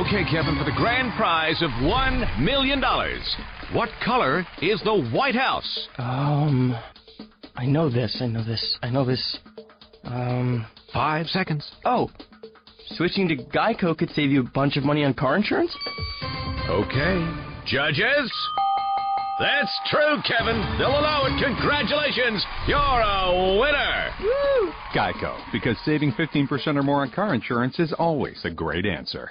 Okay, Kevin, for the grand prize of $1 million, what color is the White House? Um, I know this, I know this, I know this. Um, Five seconds. oh, switching to Geico could save you a bunch of money on car insurance? Okay. Judges? That's true, Kevin. They'll allow it. Congratulations. You're a winner. Geico, because saving 15% or more on car insurance is always a great answer.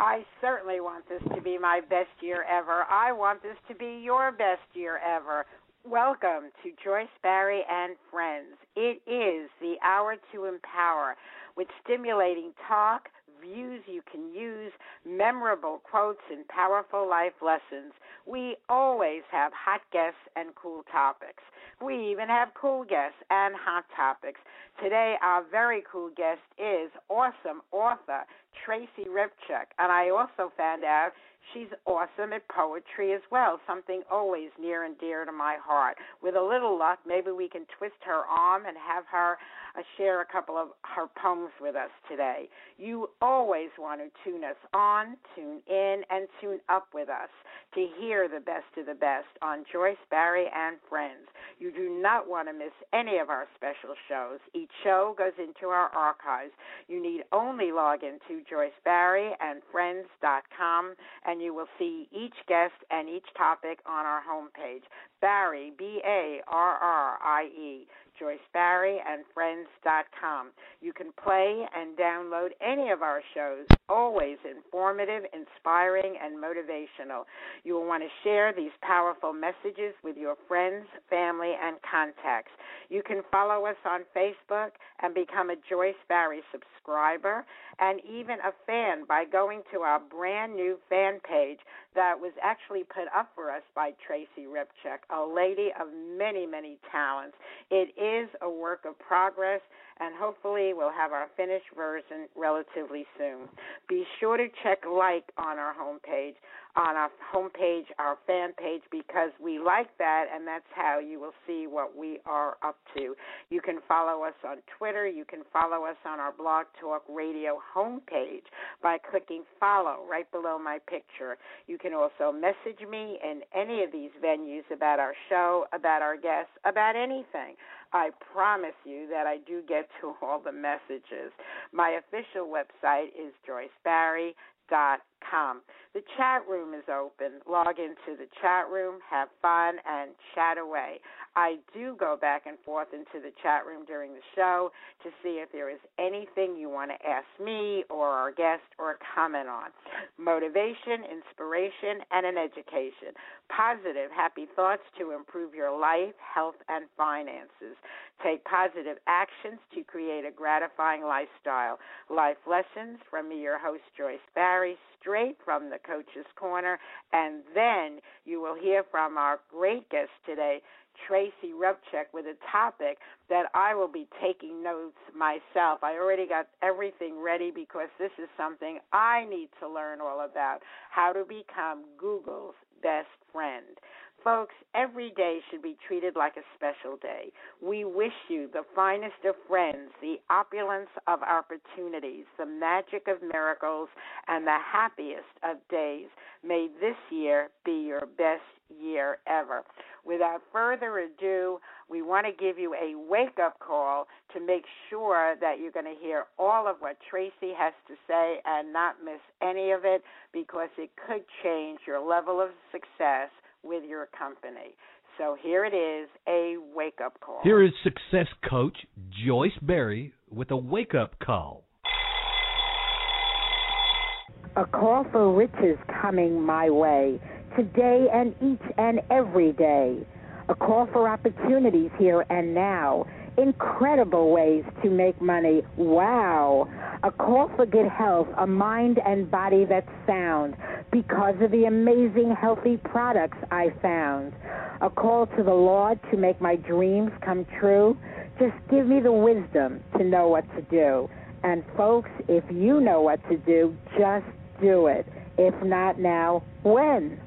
I certainly want this to be my best year ever. I want this to be your best year ever. Welcome to Joyce Barrie and Friends. It is the hour to empower with stimulating talk, views you can use, memorable quotes, and powerful life lessons. We always have hot guests and cool topics. We even have cool guests and hot topics. Today, our very cool guest is awesome author Tracy Repchuk, and I also found out she's awesome at poetry as well, something always near and dear to my heart. With a little luck, maybe we can twist her arm and have her uh, share a couple of her poems with us today. You always want to tune us on, tune in, and tune up with us to hear the best of the best on Joyce Barrie and Friends. You do not want to miss any of our special shows. Each show goes into our archives. You need only log into joycebarrieandfriends.com and you will see each guest and each topic on our homepage. Barrie, B A R R I E, joycebarrieandfriends.com. You can play and download any of our shows, always informative, inspiring, and motivational. You will want to share these powerful messages with your friends, family, and contacts. You can follow us on Facebook and become a Joyce Barrie subscriber and even a fan by going to our brand new fan page that was actually put up for us by Tracy Repchuk, a lady of many, many talents. It is a work of progress, and hopefully we'll have our finished version relatively soon. Be sure to check like on our homepage on our homepage, our fan page, because we like that, and that's how you will see what we are up to. You can follow us on Twitter. You can follow us on our Blog Talk Radio homepage by clicking follow right below my picture. You can also message me in any of these venues about our show, about our guests, about anything. I promise you that I do get to all the messages. My official website is joycebarrie.com. The chat room is open. Log into the chat room, have fun, and chat away. I do go back and forth into the chat room during the show to see if there is anything you want to ask me or our guest or comment on. Motivation, inspiration, and an education. Positive, happy thoughts to improve your life, health, and finances. Take positive actions to create a gratifying lifestyle. Life lessons from me, your host, Joyce Barrie, straight from the Coach's Corner. And then you will hear from our great guest today, Tracy Repchuk, with a topic that I will be taking notes myself. I already got everything ready because this is something I need to learn all about how to become Google's best friend. Folks, every day should be treated like a special day. We wish you the finest of friends, the opulence of opportunities, the magic of miracles, and the happiest of days. May this year be your best year ever. Without further ado, We want to give you a wake up call to make sure that you're going to hear all of what Tracy has to say and not miss any of it because it could change your level of success with your company. So here it is, a wake up call. Here is success coach Joyce Barrie with a wake up call. A call for riches coming my way today and each and every day. A call for opportunities here and now. Incredible ways to make money. Wow. A call for good health, a mind and body that's sound because of the amazing healthy products I found. A call to the Lord to make my dreams come true. Just give me the wisdom to know what to do. And folks, if you know what to do, just do it. If not now, when?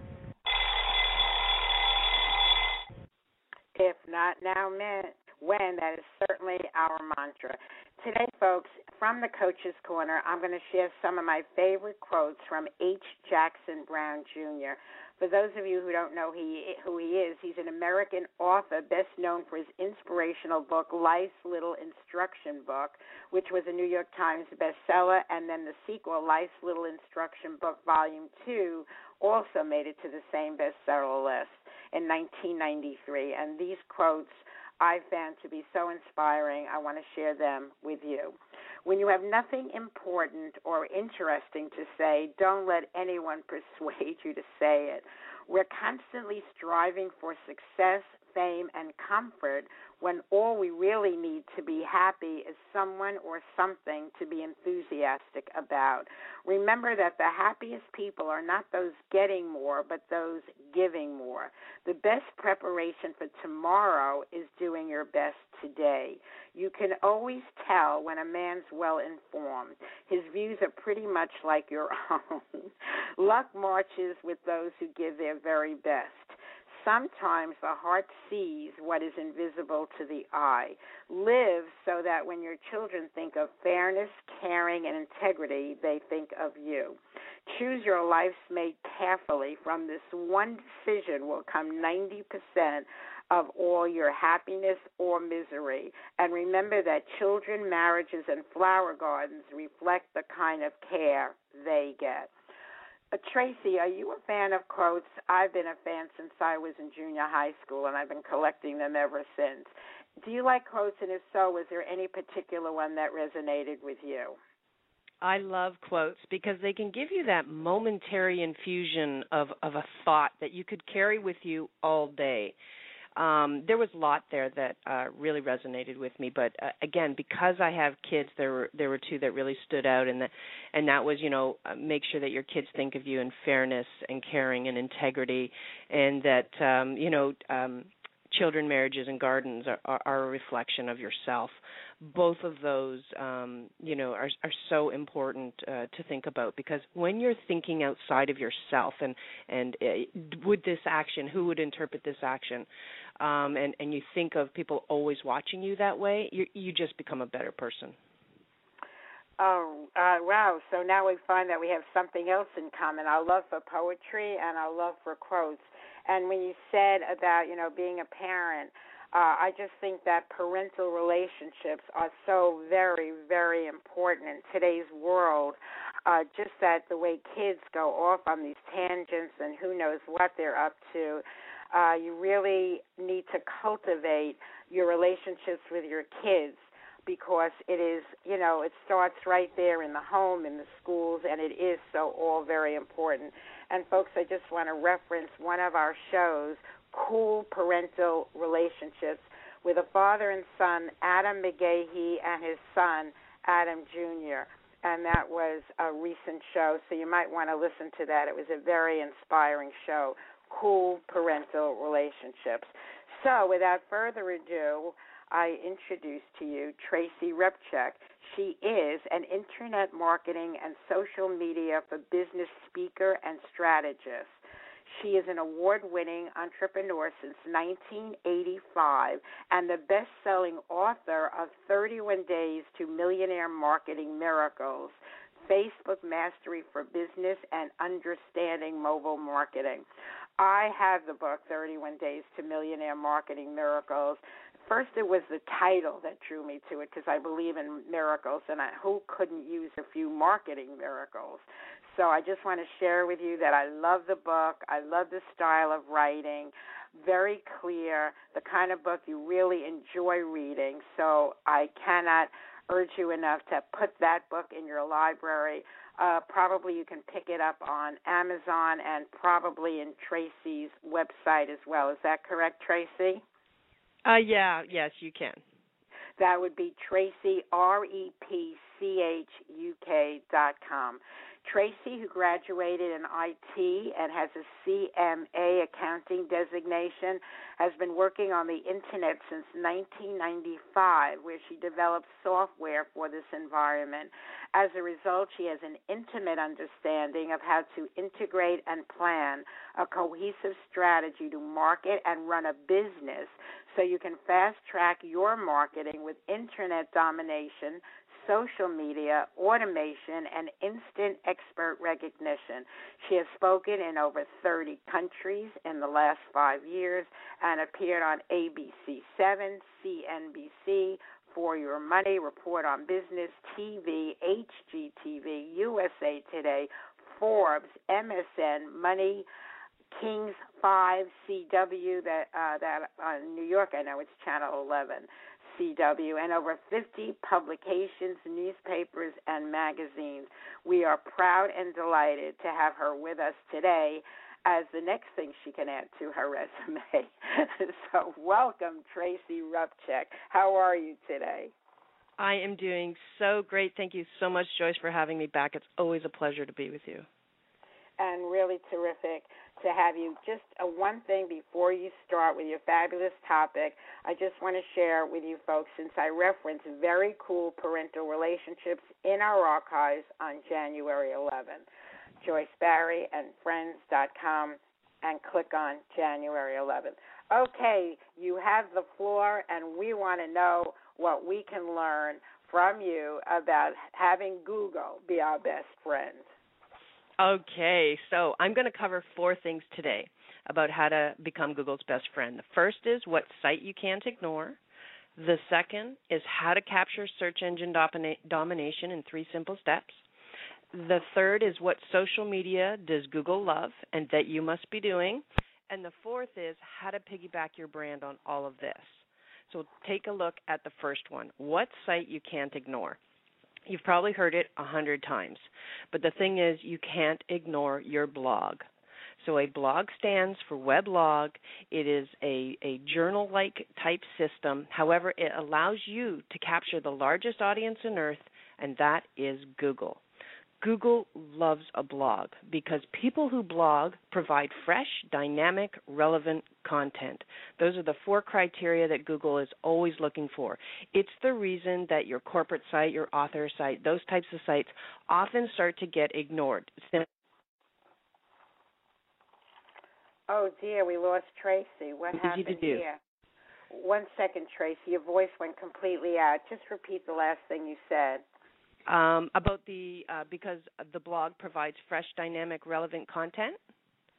If not now, when? That is certainly our mantra. Today, folks, from the Coach's Corner, I'm going to share some of my favorite quotes from H. Jackson Brown Jr. For those of you who don't know he, who he is, he's an American author best known for his inspirational book, Life's Little Instruction Book, which was a New York Times bestseller, and then the sequel, Life's Little Instruction Book Volume 2, also made it to the same bestseller list in 1993. And these quotes I found to be so inspiring, I want to share them with you. When you have nothing important or interesting to say, don't let anyone persuade you to say it. We're constantly striving for success, fame, and comfort when all we really need to be happy is someone or something to be enthusiastic about. Remember that the happiest people are not those getting more, but those giving more. The best preparation for tomorrow is doing your best today. You can always tell when a man's well informed. His views are pretty much like your own. Luck marches with those who give their very best. Sometimes the heart sees what is invisible to the eye. Live so that when your children think of fairness, caring, and integrity, they think of you. Choose your life's mate carefully. From this one decision will come 90% of all your happiness or misery. And remember that children, marriages, and flower gardens reflect the kind of care they get. Uh, Tracy, are you a fan of quotes? I've been a fan since I was in junior high school, and I've been collecting them ever since. Do you like quotes, and if so, was there any particular one that resonated with you? I love quotes because they can give you that momentary infusion of of a thought that you could carry with you all day um, there was a lot there that uh, really resonated with me. But uh, again, because I have kids, there were there were two that really stood out, and that and that was you know uh, make sure that your kids think of you in fairness and caring and integrity, and that um, you know. Um, children, marriages, and gardens are, are, are a reflection of yourself. Both of those, um, you know, are are so important uh, to think about because when you're thinking outside of yourself and and uh, would this action, who would interpret this action, um, and and you think of people always watching you that way, you you just become a better person. Oh, uh, wow. So now we find that we have something else in common our love for poetry and our love for quotes. And when you said about, you know, being a parent, uh, I just think that parental relationships are so very, very important in today's world. Uh, just that the way kids go off on these tangents and who knows what they're up to uh, you really need to cultivate your relationships with your kids because it is, you know, it starts right there in the home, in the schools, and it is so all very important. And folks, I just want to reference one of our shows, Cool Parental Relationships, with a father and son, Adam McGahee, and his son, Adam Jr. And that was a recent show, so you might want to listen to that. It was a very inspiring show cool parental relationships. So, without further ado, I introduce to you Tracy Repchuk. She is an internet marketing and social media for business speaker and strategist. She is an award winning entrepreneur since 1985 and the best selling author of 31 Days to Millionaire Marketing Miracles, Facebook Mastery for Business, and Understanding Mobile Marketing. I have the book 31 Days to Millionaire Marketing Miracles. first it was the title that drew me to it because I believe in miracles, and I, who couldn't use a few marketing miracles? So I just want to share with you that I love the book. I love the style of writing. Very clear, the kind of book you really enjoy reading. So I cannot urge you enough to put that book in your library. Uh, probably you can pick it up on Amazon and probably in Tracy's website as well. Is that correct, Tracy? Uh, yeah, yes, you can. That would be Tracy R E P C H U K dot com. Tracy, who graduated in IT and has a CMA accounting designation, has been working on the internet since 1995, where she developed software for this environment. As a result, she has an intimate understanding of how to integrate and plan a cohesive strategy to market and run a business so you can fast track your marketing with internet domination social media, automation, and instant expert recognition. She has spoken in over 30 countries in the last five years and appeared on ABC7, CNBC, For Your Money, Report on Business, TV, HGTV, USA Today, Forbes, MSN, Money, Kings 5, CW, that uh, that uh, New York, I know it's Channel 11. CW and over 50 publications, newspapers, and magazines. We are proud and delighted to have her with us today as the next thing she can add to her resume. so, welcome, Tracy Repchuk. How are you today? I am doing so great. Thank you so much, Joyce, for having me back. It's always a pleasure to be with you. And really terrific to have you. Just a one thing before you start with your fabulous topic, I just want to share with you folks, since I reference very cool parental relationships in our archives on January 11th. Joyce Barrie and click on January 11th. Okay, you have the floor, and we want to know what we can learn from you about having Google be our best friend. Okay, so I'm going to cover four things today about how to become Google's best friend. The first is what site you can't ignore. The second is how to capture search engine domination in three simple steps. The third is what social media does Google love and that you must be doing. And the fourth is how to piggyback your brand on all of this. So take a look at the first one what site you can't ignore. You've probably heard it a hundred times, but the thing is, you can't ignore your blog. So a blog stands for weblog. It is a, a journal like type system. However, it allows you to capture the largest audience on earth, and that is Google. Google loves a blog because people who blog provide fresh, dynamic, relevant content. Those are the four criteria that Google is always looking for. It's the reason that your corporate site, your author site, those types of sites often start to get ignored. Oh dear, we lost Tracy. What happened do. here? One second, Tracy. Your voice went completely out. Just repeat the last thing you said um, about the uh, because the blog provides fresh, dynamic, relevant content.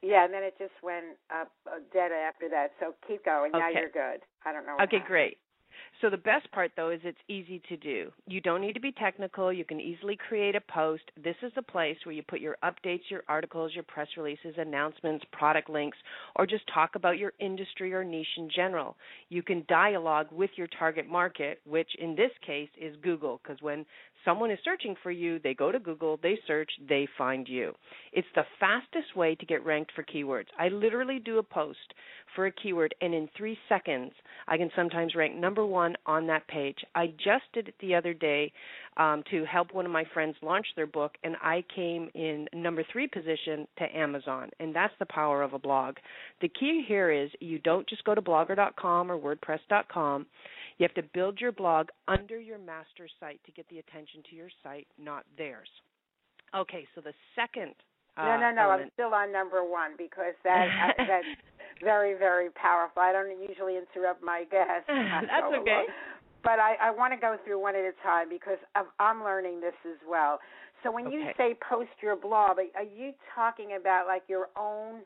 Yeah, and then it just went up uh, dead after that. So keep going. Okay. Now you're good. I don't know. Okay, great. So the best part though is it's easy to do. You don't need to be technical. You can easily create a post. This is the place where you put your updates, your articles, your press releases, announcements, product links, or just talk about your industry or niche in general. You can dialogue with your target market, which in this case is Google, because when someone is searching for you, they go to Google, they search, they find you. It's the fastest way to get ranked for keywords. I literally do a post for a keyword, and in three seconds, I can sometimes rank number one on that page. I just did it the other day um, to help one of my friends launch their book, and I came in number three position to Amazon, and that's the power of a blog. The key here is you don't just go to blogger.com or WordPress.com. You have to build your blog under your master site to get the attention to your site, not theirs. Okay, so the second uh, no, no, no. I'm still on number one because that I, that's very, very powerful. I don't usually interrupt my guests. That's go okay. But I, I want to go through one at a time because I'm, learning this as well. So when you say post your blog, are are you talking about like your own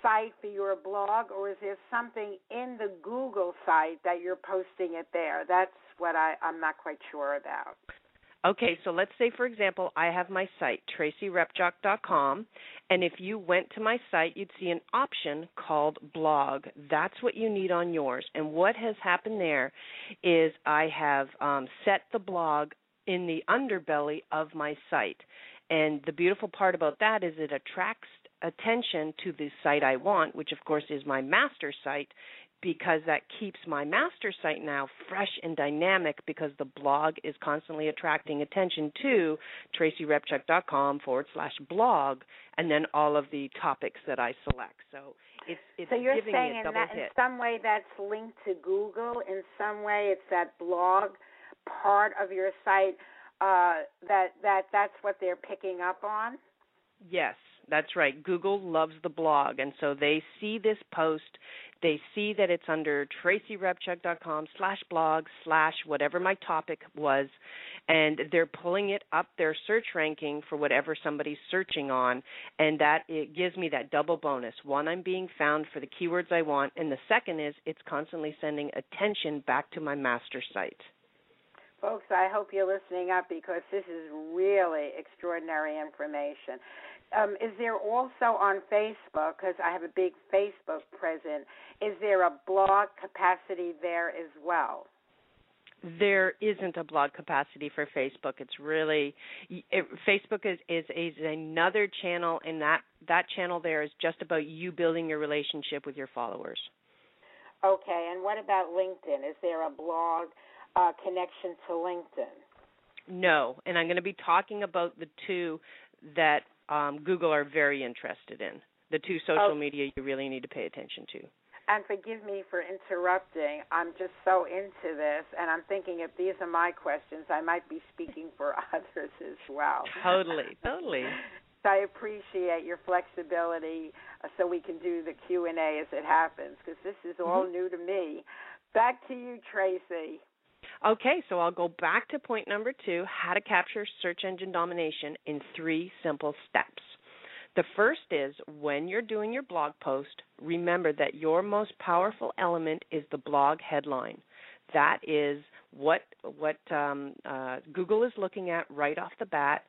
site for your blog, or is there something in the Google site that you're posting it there? That's what I, I'm not quite sure about. Okay, so let's say, for example, I have my site, tracyrepchuk.com, and if you went to my site, you'd see an option called blog. That's what you need on yours. And what has happened there is I have um, set the blog in the underbelly of my site. And the beautiful part about that is it attracts attention to the site I want, which of course is my master site, because that keeps my master site now fresh and dynamic because the blog is constantly attracting attention to tracyrepchuk.com forward slash blog and then all of the topics that I select. So it's it's so you're saying in, that, in some way that's linked to Google. In some way, it's that blog part of your site uh, that that that's what they're picking up on. Yes, that's right. Google loves the blog, and so they see this post. They see that it's under tracyrepchuk.com slash blog slash whatever my topic was, and they're pulling it up their search ranking for whatever somebody's searching on, and that it gives me that double bonus. One, I'm being found for the keywords I want, and the second is it's constantly sending attention back to my master site. Folks, I hope you're listening up because this is really extraordinary information. Um, is there also on Facebook, because I have a big Facebook present, is there a blog capacity there as well? there isn't a blog capacity for Facebook. It's really it, Facebook is, is is another channel, and that that channel there is just about you building your relationship with your followers. Okay, and what about LinkedIn? Is there a blog uh, connection to LinkedIn? No, and I'm going to be talking about the two that um, Google are very interested in. The two social Oh. media you really need to pay attention to. And forgive me for interrupting. I'm just so into this, and I'm thinking if these are my questions, I might be speaking for others as well. Totally, totally. So I appreciate your flexibility, uh, so we can do the Q and A as it happens, because this is all Mhm. new to me. Back to you, Tracy. Okay, so I'll go back to point number two how to capture search engine domination in three simple steps. The first is when you're doing your blog post, remember that your most powerful element is the blog headline. That is what what um, uh, Google is looking at right off the bat.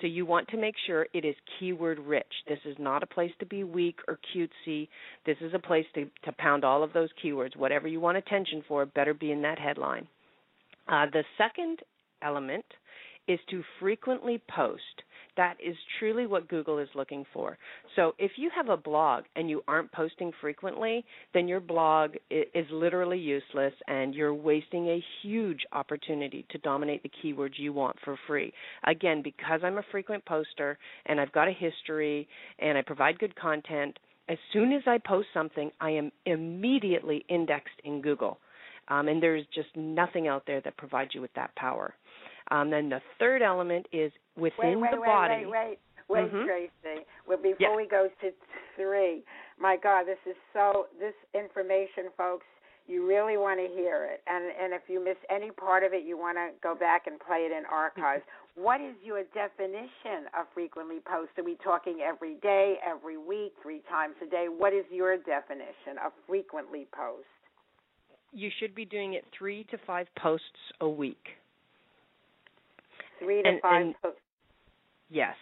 So you want to make sure it is keyword rich. This is not a place to be weak or cutesy. This is a place to, to pound all of those keywords. Whatever you want attention for, better be in that headline. Uh, the second element is to frequently post. That is truly what Google is looking for. So if you have a blog and you aren't posting frequently, then your blog is literally useless and you're wasting a huge opportunity to dominate the keywords you want for free. Again, because I'm a frequent poster and I've got a history and I provide good content, as soon as I post something, I am immediately indexed in Google. Um, and there's just nothing out there that provides you with that power. Um, then the third element is within wait, wait, the wait, body. wait, wait, wait, Mhm. Tracy. Well, before Yeah. we go to three, my God, this is so. This information, folks, you really want to hear it. And and if you miss any part of it, you want to go back and play it in archives. what is your definition of frequently post? Are we talking every day, every week, three times a day? What is your definition of frequently post? You should be doing it three to five posts a week. Three to And- five and- posts. Yes.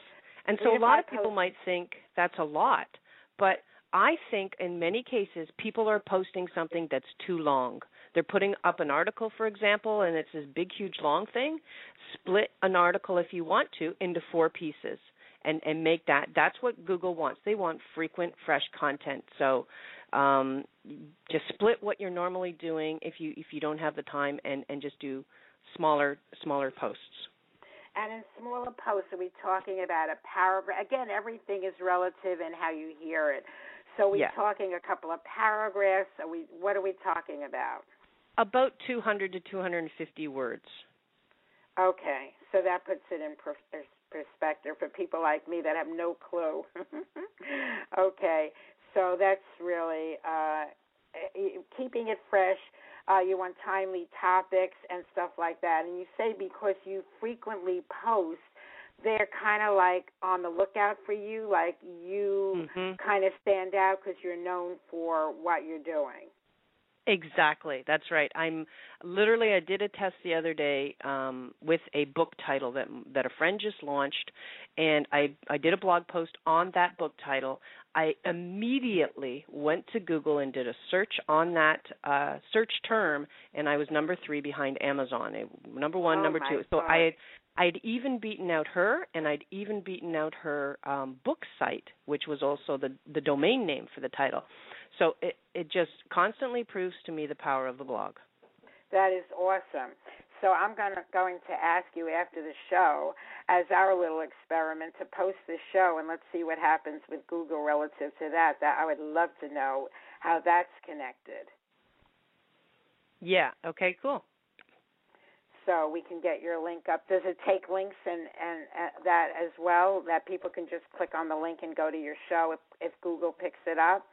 And Three so a lot of people posts. might think that's a lot, but I think in many cases people are posting something that's too long. They're putting up an article, for example, and it's this big, huge, long thing. Split an article if you want to into four pieces and and make that. That's what Google wants. They want frequent, fresh content. So um, just split what you're normally doing if you if you don't have the time, and and just do smaller smaller posts. And in smaller posts, are we talking about a paragraph? Again, everything is relative in how you hear it. So we're Yeah. talking a couple of paragraphs. Are we? What are we talking about? About 200 to 250 words. Okay, so that puts it in per- perspective for people like me that have no clue. okay, so that's really uh, keeping it fresh. Uh, you want timely topics and stuff like that. And you say because you frequently post they're kind of like on the lookout for you, like you Mhm. kind of stand out because you're known for what you're doing. Exactly. That's right. I'm literally I did a test the other day um with a book title that that a friend just launched and I I did a blog post on that book title. I immediately went to Google and did a search on that uh search term and I was number 3 behind Amazon. Number 1, Oh, number 2. So God. I had I'd even beaten out her and I'd even beaten out her um book site, which was also the the domain name for the title. So it it just constantly proves to me the power of the blog. That is awesome. So I'm gonna, going to ask you after the show, as our little experiment, to post the show and let's see what happens with Google relative to that. That I would love to know how that's connected. Yeah. Okay. Cool. So we can get your link up. Does it take links and and uh, that as well? That people can just click on the link and go to your show if if Google picks it up.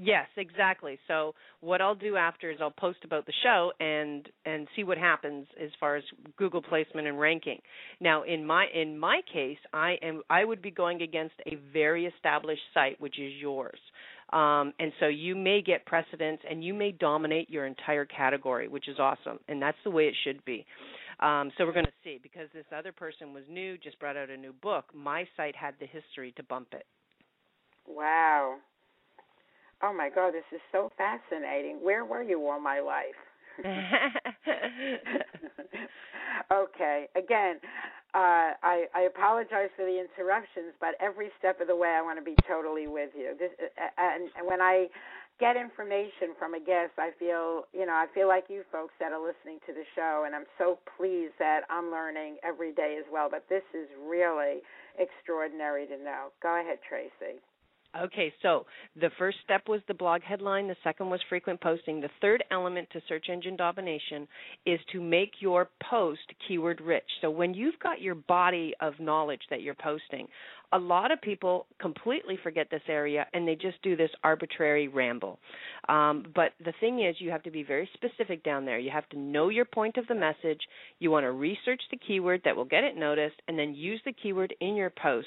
Yes, exactly. So what I'll do after is I'll post about the show and and see what happens as far as Google placement and ranking. Now, in my in my case, I am I would be going against a very established site, which is yours. Um, and so you may get precedence and you may dominate your entire category, which is awesome. And that's the way it should be. Um, so we're going to see because this other person was new, just brought out a new book. My site had the history to bump it. Wow. Oh my God, this is so fascinating. Where were you all my life? okay. Again, uh, I, I apologize for the interruptions, but every step of the way, I want to be totally with you. This, and, and when I get information from a guest, I feel, you know, I feel like you folks that are listening to the show, and I'm so pleased that I'm learning every day as well. But this is really extraordinary to know. Go ahead, Tracy. Okay, so the first step was the blog headline, the second was frequent posting. The third element to search engine domination is to make your post keyword rich. So when you've got your body of knowledge that you're posting, a lot of people completely forget this area and they just do this arbitrary ramble. Um, but the thing is, you have to be very specific down there. You have to know your point of the message. You want to research the keyword that will get it noticed, and then use the keyword in your post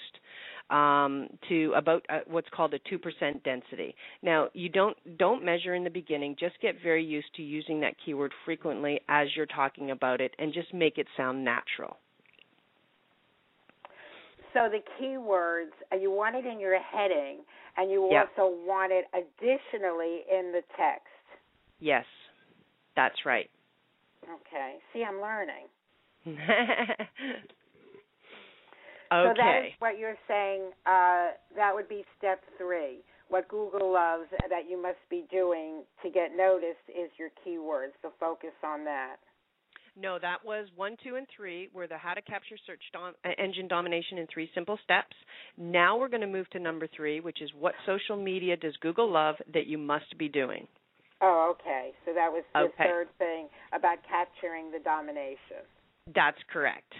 um, to about uh, what's called a two percent density. Now, you don't don't measure in the beginning. Just get very used to using that keyword frequently as you're talking about it, and just make it sound natural. So the keywords, uh, you want it in your heading, and you Yeah. also want it additionally in the text. Yes, that's right. Okay. See, I'm learning. okay. So that is what you're saying. Uh, that would be step three. What Google loves that you must be doing to get noticed is your keywords. So focus on that. No, that was one, two, and three were the how to capture search dom- uh, engine domination in three simple steps. Now we're going to move to number three, which is what social media does Google love that you must be doing. Oh, okay. So that was the Okay. third thing about capturing the domination. That's correct.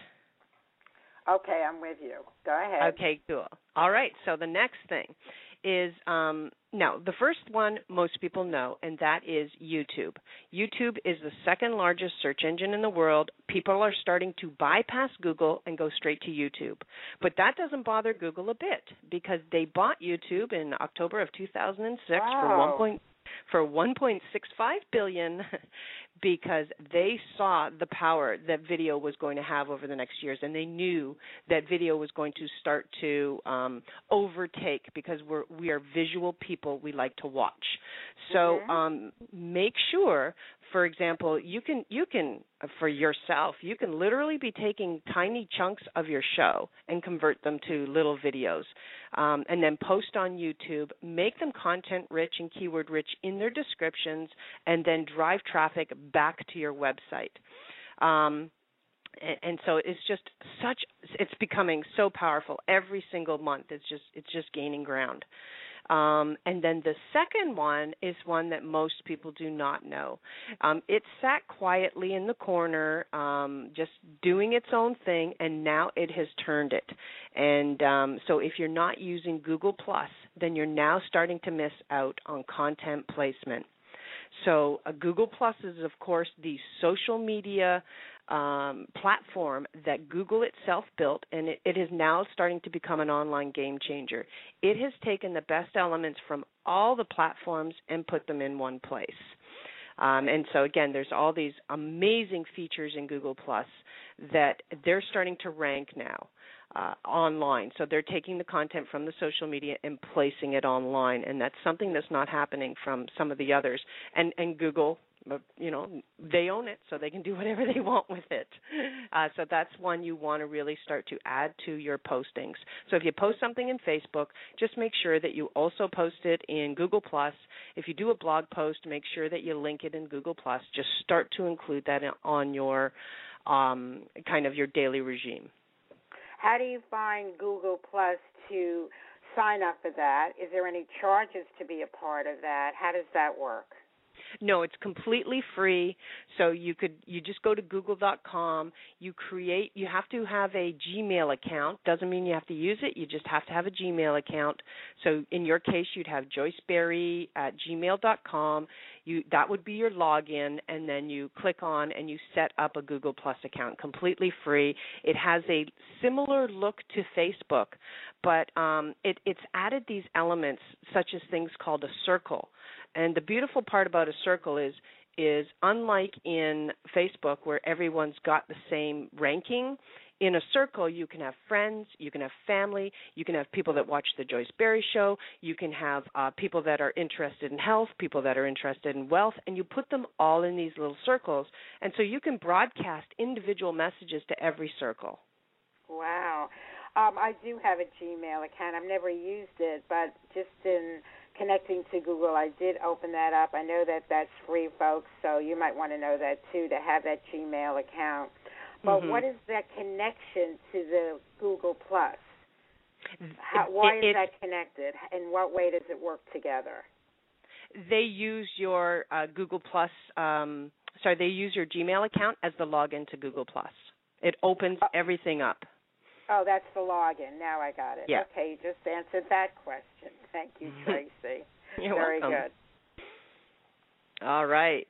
Okay, I'm with you. Go ahead. Okay, cool. All right, so the next thing is um, now the first one most people know, and that is YouTube. YouTube is the second largest search engine in the world. People are starting to bypass Google and go straight to YouTube. But that doesn't bother Google a bit because they bought YouTube in October of 2006 for one point for 1.65 billion because they saw the power that video was going to have over the next years and they knew that video was going to start to um overtake because we're we are visual people. We like to watch. So Mhm. um make sure for example you can you can uh, for yourself you can literally be taking tiny chunks of your show and convert them to little videos um, and then post on youtube. Make them content rich and keyword rich in their descriptions and then drive traffic back to your website um, and, so it's just such it's becoming so powerful every single month it's just it's just gaining ground um, and then the second one is one that most people do not know. Um, it sat quietly in the corner, um, just doing its own thing, and now it has turned it. And um, so, if you're not using Google Plus, then you're now starting to miss out on content placement. So, uh, Google Plus is, of course, the social media um, platform that Google itself built, and it, it is now starting to become an online game changer. It has taken the best elements from all the platforms and put them in one place. Um, and so again, there's all these amazing features in Google Plus that they're starting to rank now uh, online. So they're taking the content from the social media and placing it online, and that's something that's not happening from some of the others. And and Google, uh, you know, they own it, so they can do whatever they want with it. Uh, so that's one you want to really start to add to your postings. So if you post something in Facebook, just make sure that you also post it in Google Plus. If you do a blog post, make sure that you link it in Google Plus. Just start to include that on your um, kind of your daily regime. How do you find Google Plus to sign up for that? Is there any charges to be a part of that? How does that work? No, it's completely free. So you could you just go to google.com, you create you have to have a Gmail account. Doesn't mean you have to use it, you just have to have a Gmail account. So in your case you'd have joyceberry at gmail.com. You that would be your login and then you click on and you set up a Google Plus account completely free. It has a similar look to Facebook, but um, it, it's added these elements such as things called a circle and the beautiful part about a circle is is unlike in Facebook where everyone's got the same ranking, in a circle you can have friends, you can have family, you can have people that watch the Joyce Barrie show, you can have uh, people that are interested in health, people that are interested in wealth, and you put them all in these little circles, and so you can broadcast individual messages to every circle. Wow. Um, I do have a Gmail account. I've never used it, but just in connecting to Google, I did open that up. I know that that's free, folks, so you might want to know that too to have that Gmail account. But mm-hmm. what is that connection to the Google Plus? How, why it, is that connected? In what way does it work together? They use your uh, Google Plus. Um, sorry, they use your Gmail account as the login to Google Plus. It opens uh, everything up. Oh, that's the login. Now I got it. Yeah. Okay, you just answered that question. Thank you, Tracy. You're Very welcome. good. All right.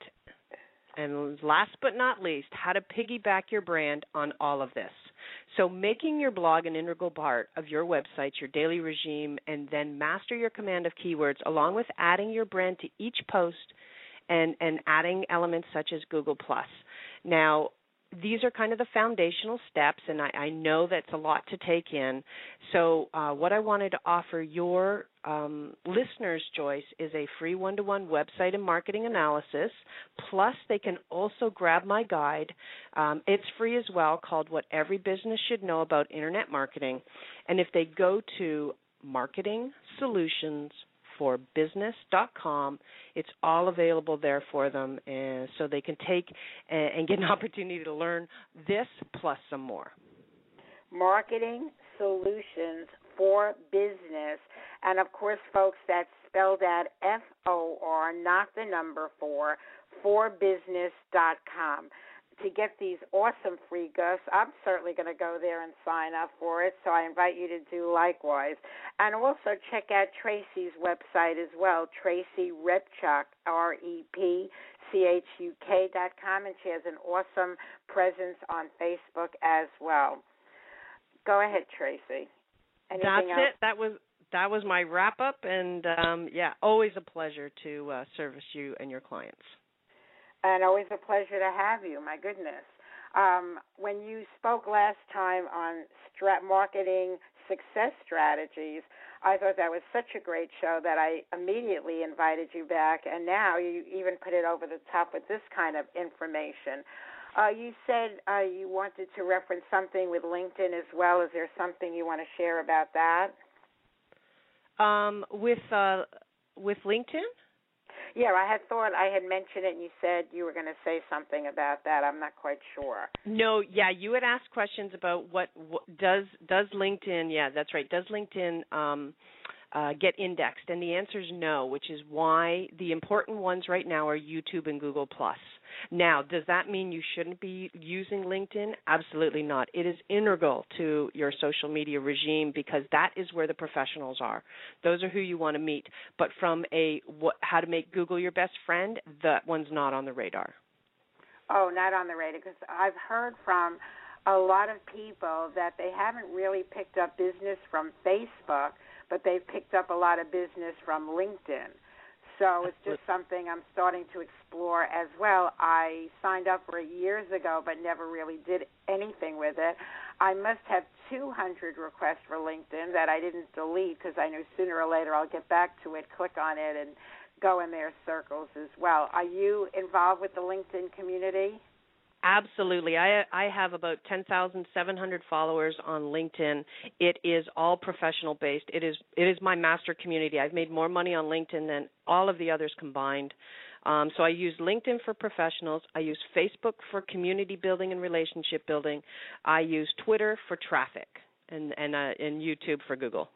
And last but not least, how to piggyback your brand on all of this. So, making your blog an integral part of your website, your daily regime, and then master your command of keywords, along with adding your brand to each post and, and adding elements such as Google. Plus. Now, these are kind of the foundational steps, and I, I know that's a lot to take in. So, uh, what I wanted to offer your um, listeners, Joyce, is a free one to one website and marketing analysis. Plus, they can also grab my guide. Um, it's free as well, called What Every Business Should Know About Internet Marketing. And if they go to Marketing Solutions for business.com. It's all available there for them, and so they can take and get an opportunity to learn this plus some more. Marketing solutions for business, and of course, folks, that's spelled out F O R, not the number four, forbusiness.com to get these awesome free gifts, I'm certainly going to go there and sign up for it. So I invite you to do likewise. And also check out Tracy's website as well, Tracy Repchuk, R E P C H U K dot com, and she has an awesome presence on Facebook as well. Go ahead, Tracy. Anything That's else? it. That was that was my wrap up, and um, yeah, always a pleasure to uh, service you and your clients and always a pleasure to have you. My goodness. Um, when you spoke last time on stra- marketing success strategies, I thought that was such a great show that I immediately invited you back, and now you even put it over the top with this kind of information. Uh, you said uh, you wanted to reference something with LinkedIn as well. Is there something you want to share about that? Um, with uh, with LinkedIn. Yeah, I had thought I had mentioned it, and you said you were going to say something about that. I'm not quite sure. No, yeah, you had asked questions about what, what does does LinkedIn. Yeah, that's right. Does LinkedIn um, uh, get indexed? And the answer is no, which is why the important ones right now are YouTube and Google Plus. Now, does that mean you shouldn't be using LinkedIn? Absolutely not. It is integral to your social media regime because that is where the professionals are. Those are who you want to meet. But from a what, how to make Google your best friend, that one's not on the radar. Oh, not on the radar because I've heard from a lot of people that they haven't really picked up business from Facebook, but they've picked up a lot of business from LinkedIn. So it's just something I'm starting to explore as well. I signed up for it years ago, but never really did anything with it. I must have 200 requests for LinkedIn that I didn't delete because I knew sooner or later I'll get back to it, click on it, and go in their circles as well. Are you involved with the LinkedIn community? Absolutely. I I have about 10,700 followers on LinkedIn. It is all professional based. It is it is my master community. I've made more money on LinkedIn than all of the others combined. Um, so I use LinkedIn for professionals. I use Facebook for community building and relationship building. I use Twitter for traffic and and uh, and YouTube for Google.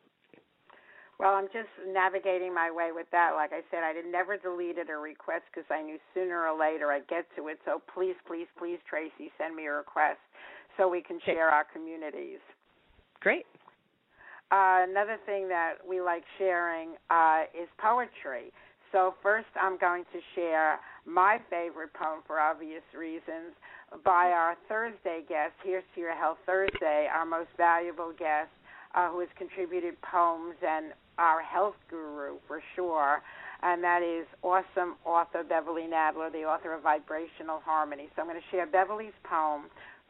Well, I'm just navigating my way with that. Like I said, I did never deleted a request because I knew sooner or later I'd get to it. So please, please, please, Tracy, send me a request so we can share our communities. Great. Uh, another thing that we like sharing uh, is poetry. So first, I'm going to share my favorite poem for obvious reasons by our Thursday guest. Here's to your health Thursday, our most valuable guest. Uh, who has contributed poems and our health guru for sure, and that is awesome author Beverly Nadler, the author of Vibrational Harmony. So I'm going to share Beverly's poem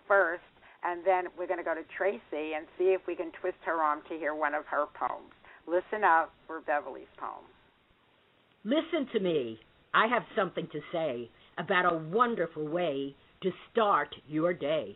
first, and then we're going to go to Tracy and see if we can twist her arm to hear one of her poems. Listen out for Beverly's poem. Listen to me. I have something to say about a wonderful way to start your day.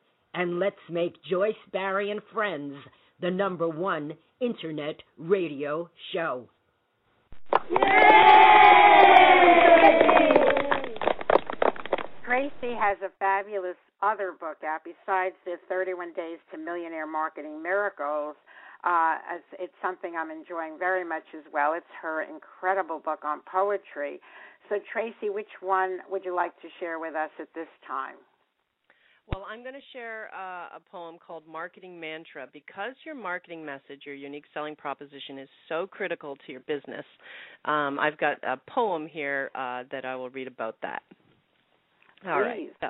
And let's make Joyce Barrie, and Friends the number one internet radio show. Yay! Tracy has a fabulous other book out besides the 31 Days to Millionaire Marketing Miracles. Uh, it's something I'm enjoying very much as well. It's her incredible book on poetry. So, Tracy, which one would you like to share with us at this time? Well, I'm going to share uh, a poem called Marketing Mantra. Because your marketing message, your unique selling proposition, is so critical to your business, um, I've got a poem here uh, that I will read about that. All Please. right. So,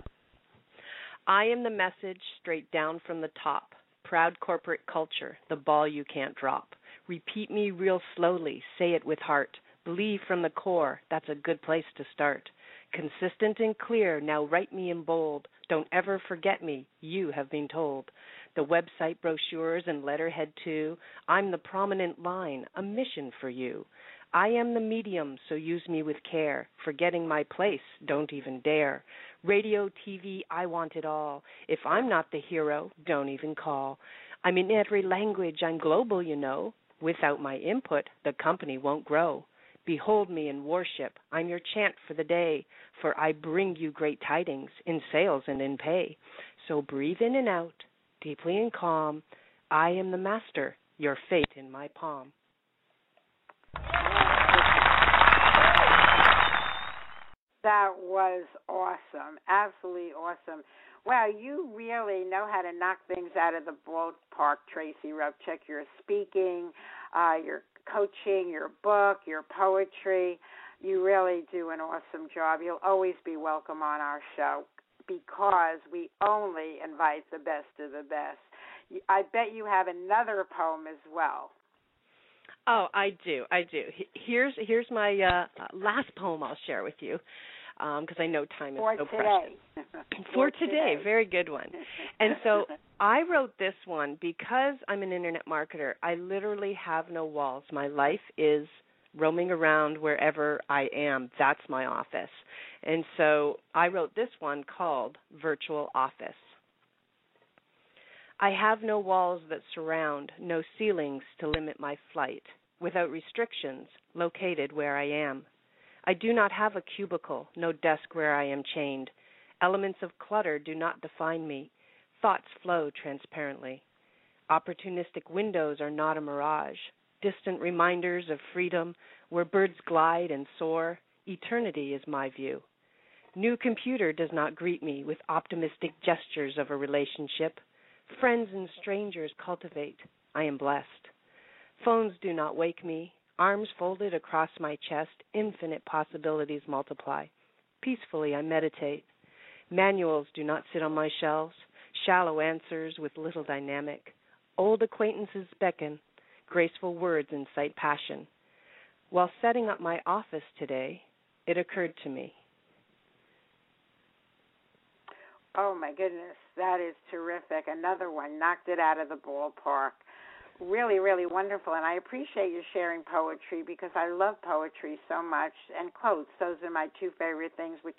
I am the message straight down from the top. Proud corporate culture, the ball you can't drop. Repeat me real slowly, say it with heart. Believe from the core, that's a good place to start. Consistent and clear, now write me in bold. Don't ever forget me, you have been told. The website brochures and letterhead too. I'm the prominent line, a mission for you. I am the medium, so use me with care. Forgetting my place, don't even dare. Radio, TV, I want it all. If I'm not the hero, don't even call. I'm in every language, I'm global, you know. Without my input, the company won't grow. Behold me in worship, I'm your chant for the day, for I bring you great tidings in sales and in pay. So breathe in and out, deeply and calm. I am the master, your fate in my palm. That was awesome. Absolutely awesome. Wow, you really know how to knock things out of the ballpark, Tracy Repchuk. Your speaking, uh, your coaching, your book, your poetry. You really do an awesome job. You'll always be welcome on our show because we only invite the best of the best. I bet you have another poem as well. Oh, I do. I do. Here's here's my uh, last poem I'll share with you because um, I know time is For so today. precious. For today, very good one. And so I wrote this one because I'm an internet marketer. I literally have no walls. My life is roaming around wherever I am. That's my office. And so I wrote this one called Virtual Office. I have no walls that surround, no ceilings to limit my flight, without restrictions, located where I am. I do not have a cubicle, no desk where I am chained. Elements of clutter do not define me. Thoughts flow transparently. Opportunistic windows are not a mirage. Distant reminders of freedom where birds glide and soar. Eternity is my view. New computer does not greet me with optimistic gestures of a relationship. Friends and strangers cultivate. I am blessed. Phones do not wake me. Arms folded across my chest, infinite possibilities multiply. Peacefully I meditate. Manuals do not sit on my shelves, shallow answers with little dynamic. Old acquaintances beckon, graceful words incite passion. While setting up my office today, it occurred to me. Oh my goodness, that is terrific. Another one knocked it out of the ballpark really, really wonderful. And I appreciate you sharing poetry because I love poetry so much and quotes. Those are my two favorite things, which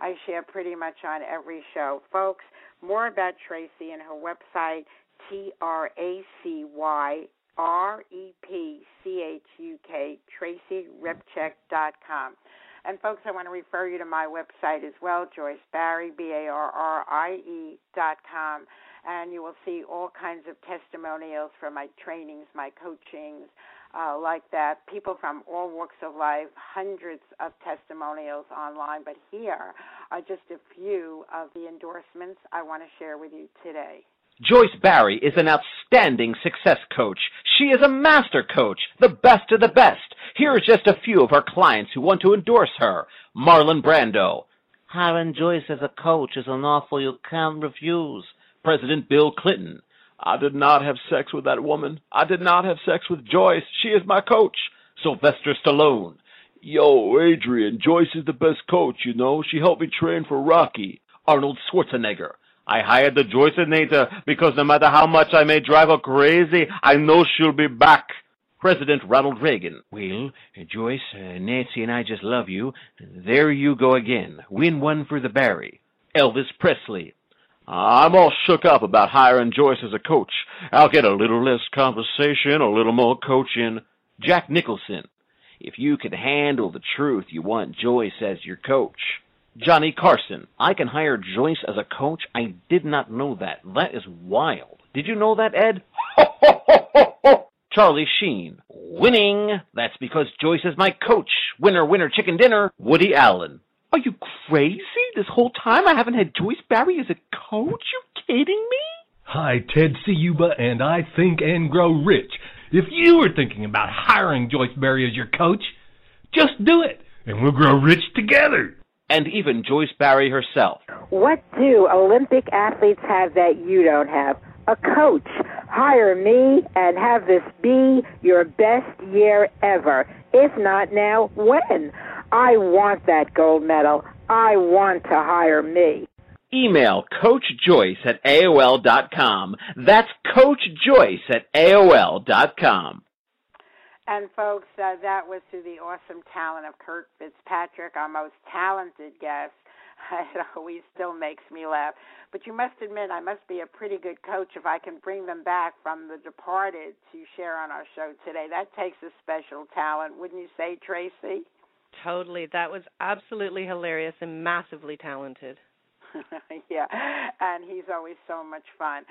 I share pretty much on every show. Folks, more about Tracy and her website, T R A C Y R E P C H U K, TracyRepchuk.com. And folks, I want to refer you to my website as well, Joyce Barrie, B A R R I E dot com and you will see all kinds of testimonials from my trainings, my coachings, uh, like that. People from all walks of life, hundreds of testimonials online, but here are just a few of the endorsements I want to share with you today. Joyce Barrie is an outstanding success coach. She is a master coach, the best of the best. Here are just a few of her clients who want to endorse her. Marlon Brando. Hiring Joyce as a coach is an offer you can't refuse. President Bill Clinton. I did not have sex with that woman. I did not have sex with Joyce. She is my coach. Sylvester Stallone. Yo, Adrian, Joyce is the best coach, you know. She helped me train for Rocky. Arnold Schwarzenegger. I hired the Joyceinator because no matter how much I may drive her crazy, I know she'll be back. President Ronald Reagan. Well, Joyce, uh, Nancy and I just love you. There you go again. Win one for the Barrie. Elvis Presley. Uh, I'm all shook up about hiring Joyce as a coach. I'll get a little less conversation, a little more coaching. Jack Nicholson. If you can handle the truth, you want Joyce as your coach. Johnny Carson. I can hire Joyce as a coach? I did not know that. That is wild. Did you know that, Ed? Charlie Sheen. Winning. That's because Joyce is my coach. Winner, winner, chicken dinner. Woody Allen. Are you crazy? This whole time I haven't had Joyce Barrie as a coach? You kidding me? Hi, Ted Ciuba, and I think and grow rich. If you were thinking about hiring Joyce Barrie as your coach, just do it, and we'll grow rich together. And even Joyce Barrie herself. What do Olympic athletes have that you don't have? A coach. Hire me and have this be your best year ever. If not now, when? I want that gold medal. I want to hire me. Email Coach Joyce at AOL dot com. That's Coach Joyce at AOL dot com. And folks, uh, that was through the awesome talent of Kirk Fitzpatrick, our most talented guest. It always still makes me laugh. But you must admit, I must be a pretty good coach if I can bring them back from the departed to share on our show today. That takes a special talent, wouldn't you say, Tracy? Totally. That was absolutely hilarious and massively talented. yeah, and he's always so much fun.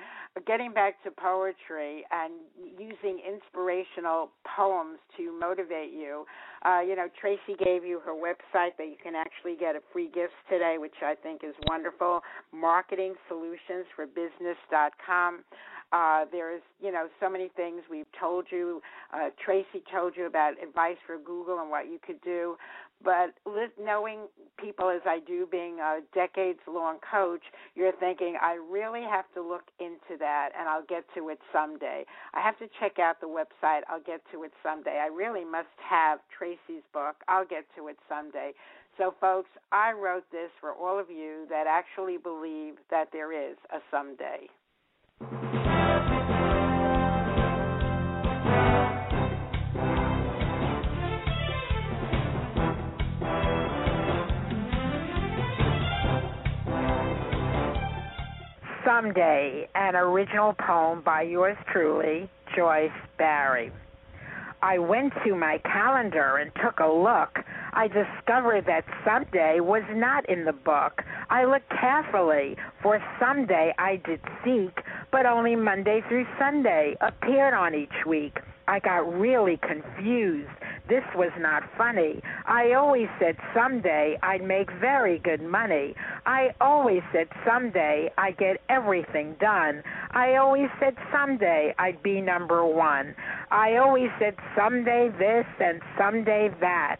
getting back to poetry and using inspirational poems to motivate you. Uh, you know, Tracy gave you her website that you can actually get a free gift today, which I think is wonderful. Marketing Solutions for Business.com. Uh, there's, you know, so many things we've told you. Uh, Tracy told you about advice for Google and what you could do. But knowing people as I do, being a decades long coach, you're thinking, I really have to look into that and I'll get to it someday. I have to check out the website. I'll get to it someday. I really must have Tracy's book. I'll get to it someday. So, folks, I wrote this for all of you that actually believe that there is a someday. Someday, an original poem by yours truly, Joyce Barrie. I went to my calendar and took a look. I discovered that someday was not in the book. I looked carefully, for someday I did seek, but only Monday through Sunday appeared on each week. I got really confused. This was not funny. I always said someday I'd make very good money. I always said someday I'd get everything done. I always said someday I'd be number one. I always said someday this and someday that.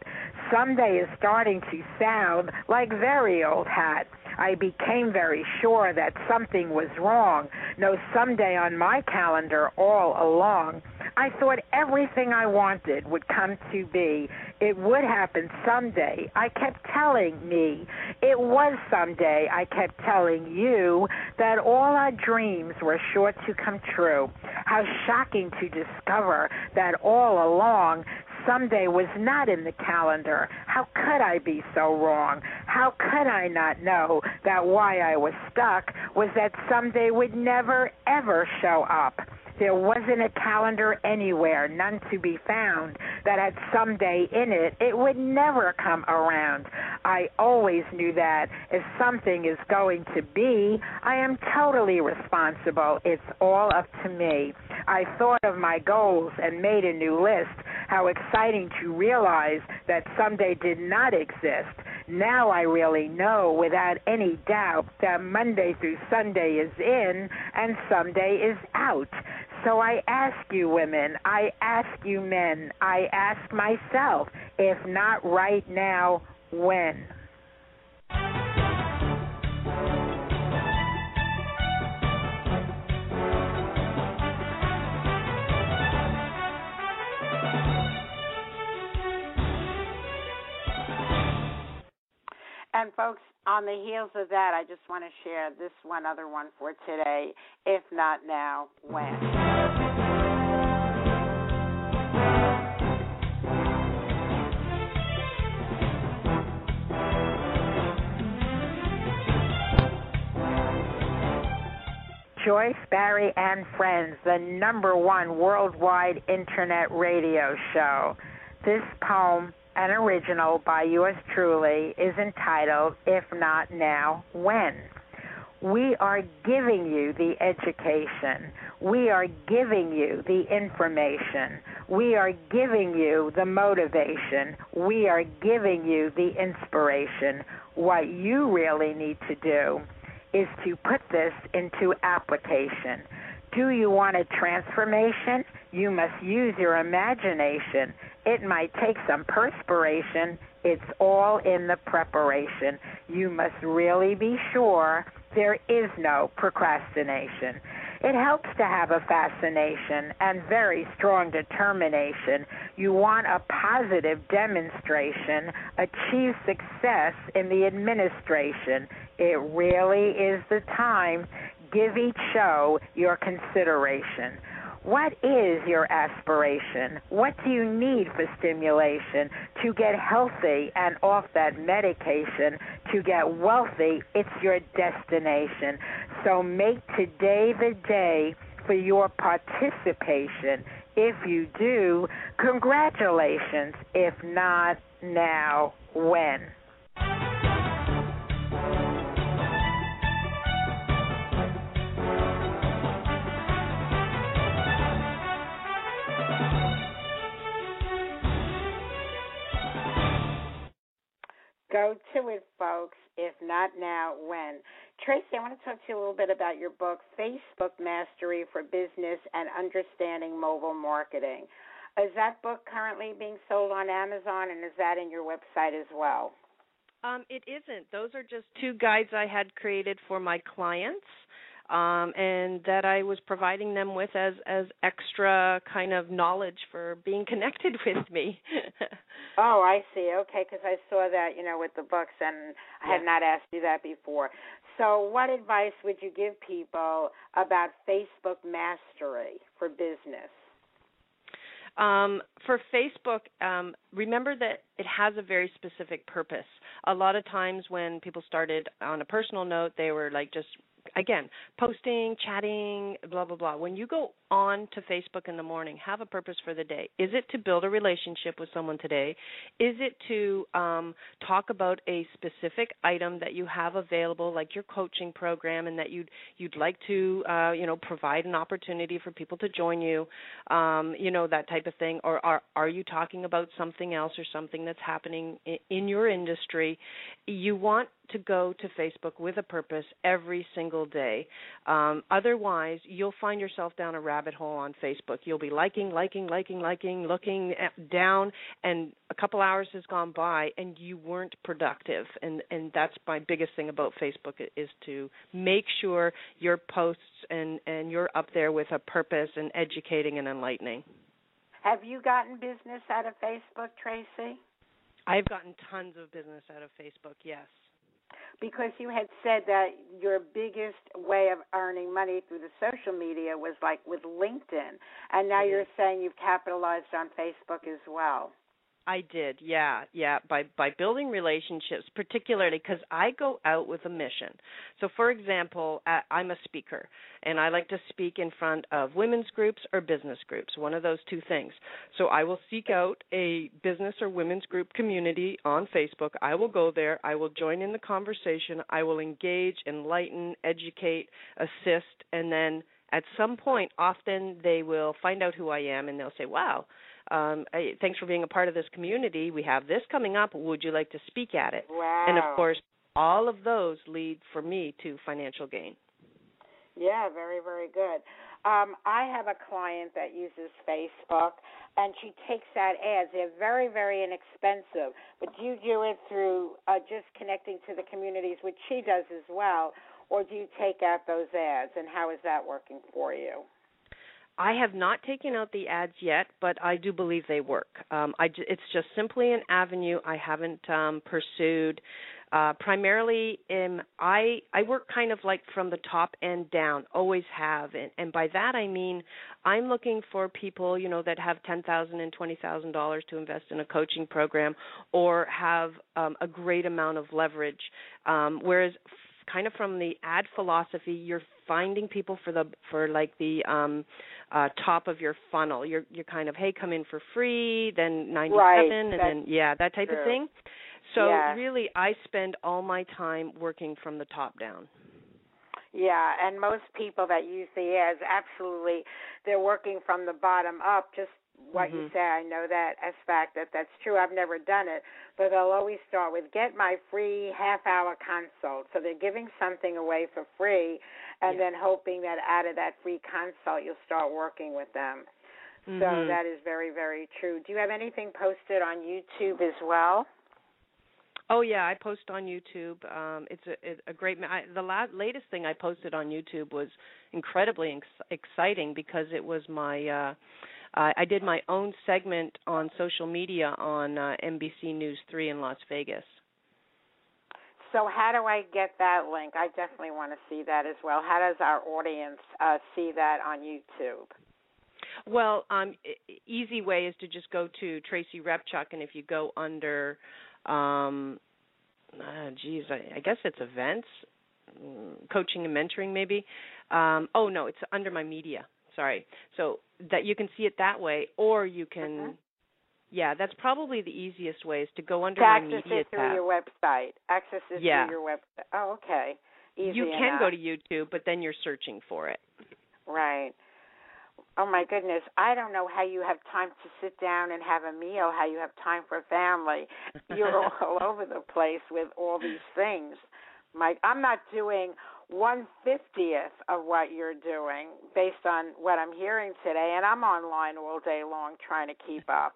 Someday is starting to sound like very old hat. I became very sure that something was wrong. No someday on my calendar all along. I thought everything I wanted would come to be. It would happen someday. I kept telling me it was someday. I kept telling you that all our dreams were sure to come true. How shocking to discover that all along someday was not in the calendar. How could I be so wrong? How could I not know that why I was stuck was that someday would never, ever show up? There wasn't a calendar anywhere, none to be found, that had someday in it. It would never come around. I always knew that if something is going to be, I am totally responsible. It's all up to me. I thought of my goals and made a new list. How exciting to realize that someday did not exist. Now I really know without any doubt that Monday through Sunday is in and Sunday is out. So I ask you, women, I ask you, men, I ask myself, if not right now, when? And folks, on the heels of that, I just want to share this one other one for today. If not now, when? Joyce Barrie and Friends, the number one worldwide internet radio show. This poem an original by yours truly, is entitled If Not Now, When? We are giving you the education. We are giving you the information. We are giving you the motivation. We are giving you the inspiration. What you really need to do is to put this into application. Do you want a transformation? You must use your imagination. It might take some perspiration. It's all in the preparation. You must really be sure there is no procrastination. It helps to have a fascination and very strong determination. You want a positive demonstration, achieve success in the administration. It really is the time. Give each show your consideration. What is your aspiration? What do you need for stimulation to get healthy and off that medication? To get wealthy, it's your destination. So make today the day for your participation. If you do, congratulations. If not, now, when? Go to it, folks. If not now, when? Tracy, I want to talk to you a little bit about your book, Facebook Mastery for Business and Understanding Mobile Marketing. Is that book currently being sold on Amazon, and is that in your website as well? Um, it isn't. Those are just two guides I had created for my clients um, and that I was providing them with as as extra kind of knowledge for being connected with me. oh, I see. Okay, because I saw that you know with the books, and I Yeah. had not asked you that before. So, what advice would you give people about Facebook mastery for business? Um, for Facebook, um, remember that it has a very specific purpose. A lot of times when people started on a personal note, they were like just again posting, chatting, blah blah blah. When you go on to Facebook in the morning, have a purpose for the day. Is it to build a relationship with someone today? Is it to um, talk about a specific item that you have available, like your coaching program, and that you'd you'd like to uh, you know provide an opportunity for people to join you, um, you know that type of thing, or are are you talking about something else or something that's happening in, in your industry? You want to go to Facebook with a purpose every single day. Um, otherwise, you'll find yourself down a rabbit hole on Facebook. You'll be liking, liking, liking, liking, looking at, down, and a couple hours has gone by, and you weren't productive. And and that's my biggest thing about Facebook is to make sure your posts and and you're up there with a purpose and educating and enlightening. Have you gotten business out of Facebook, Tracy? I've gotten tons of business out of Facebook. Yes. Because you had said that your biggest way of earning money through the social media was like with LinkedIn, and now mm-hmm. you're saying you've capitalized on Facebook as well. I did, yeah, yeah. By by building relationships, particularly because I go out with a mission. So, for example, uh, I'm a speaker, and I like to speak in front of women's groups or business groups, one of those two things. So, I will seek out a business or women's group community on Facebook. I will go there. I will join in the conversation. I will engage, enlighten, educate, assist, and then at some point, often they will find out who I am, and they'll say, "Wow." Um, thanks for being a part of this community. We have this coming up. Would you like to speak at it? Wow. And of course, all of those lead for me to financial gain. Yeah, very, very good. Um, I have a client that uses Facebook, and she takes out ads. They're very, very inexpensive. But do you do it through uh, just connecting to the communities, which she does as well, or do you take out those ads? And how is that working for you? I have not taken out the ads yet, but I do believe they work. Um, I it's just simply an avenue I haven't um, pursued. Uh, primarily, in, I I work kind of like from the top end down, always have, and, and by that I mean I'm looking for people, you know, that have ten thousand and twenty thousand dollars to invest in a coaching program, or have um, a great amount of leverage. Um, whereas kind of from the ad philosophy you're finding people for the for like the um uh top of your funnel you're you're kind of hey come in for free then 97 Right, and that's then yeah that type true. of thing so Yeah. really i spend all my time working from the top down Yeah, and most people that use the ads, absolutely, they're working from the bottom up. Just what you Mhm. say, I know that as fact that that's true. I've never done it, but they'll always start with get my free half hour consult. So they're giving something away for free, and Yeah. then hoping that out of that free consult you'll start working with them. So Mhm. that is very, very true. Do you have anything posted on YouTube as well? Oh yeah, I post on YouTube. Um, it's a, a great. I, the la- latest thing I posted on YouTube was incredibly ex- exciting because it was my. Uh, uh, I did my own segment on social media on uh, NBC News three in Las Vegas. So how do I get that link? I definitely want to see that as well. How does our audience uh, see that on YouTube? Well, um, easy way is to just go to Tracy Repchuk, and if you go under, um, uh, geez, I, I guess it's events, mm, coaching and mentoring, maybe. Um, oh no, it's under my media. Sorry, so that you can see it that way, or you can. Mhm. Yeah, that's probably the easiest way is to go under to access media it through tab. your website. Access it Yeah. through your website. Oh, okay. Easy you can enough. go to YouTube, but then you're searching for it. Right. Oh my goodness, I don't know how you have time to sit down and have a meal, how you have time for family. You're all over the place with all these things. My I'm not doing one fiftieth of what you're doing based on what I'm hearing today and I'm online all day long trying to keep up.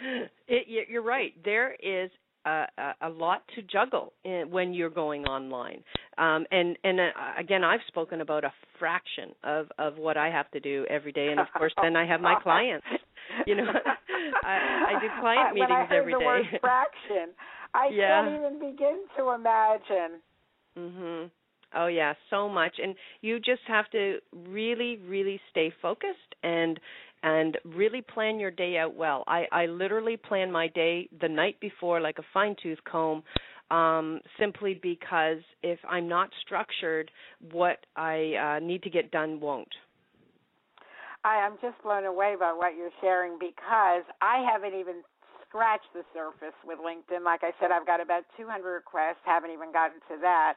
It, you're right. There is a, a, lot to juggle in, when you're going online. Um, and and uh, again, I've spoken about a fraction of of what I have to do every day, and of course, then I have my clients. You know, I, I do client meetings when I heard every the day. Word fraction, I yeah. can't even begin to imagine. Mhm. Oh yeah, so much, and you just have to really, really stay focused and and really plan your day out well. I, I literally plan my day the night before like a fine tooth comb, um, simply because if I'm not structured, what I uh, need to get done won't. I am just blown away by what you're sharing because I haven't even scratched the surface with LinkedIn. Like I said, I've got about 200 requests, haven't even gotten to that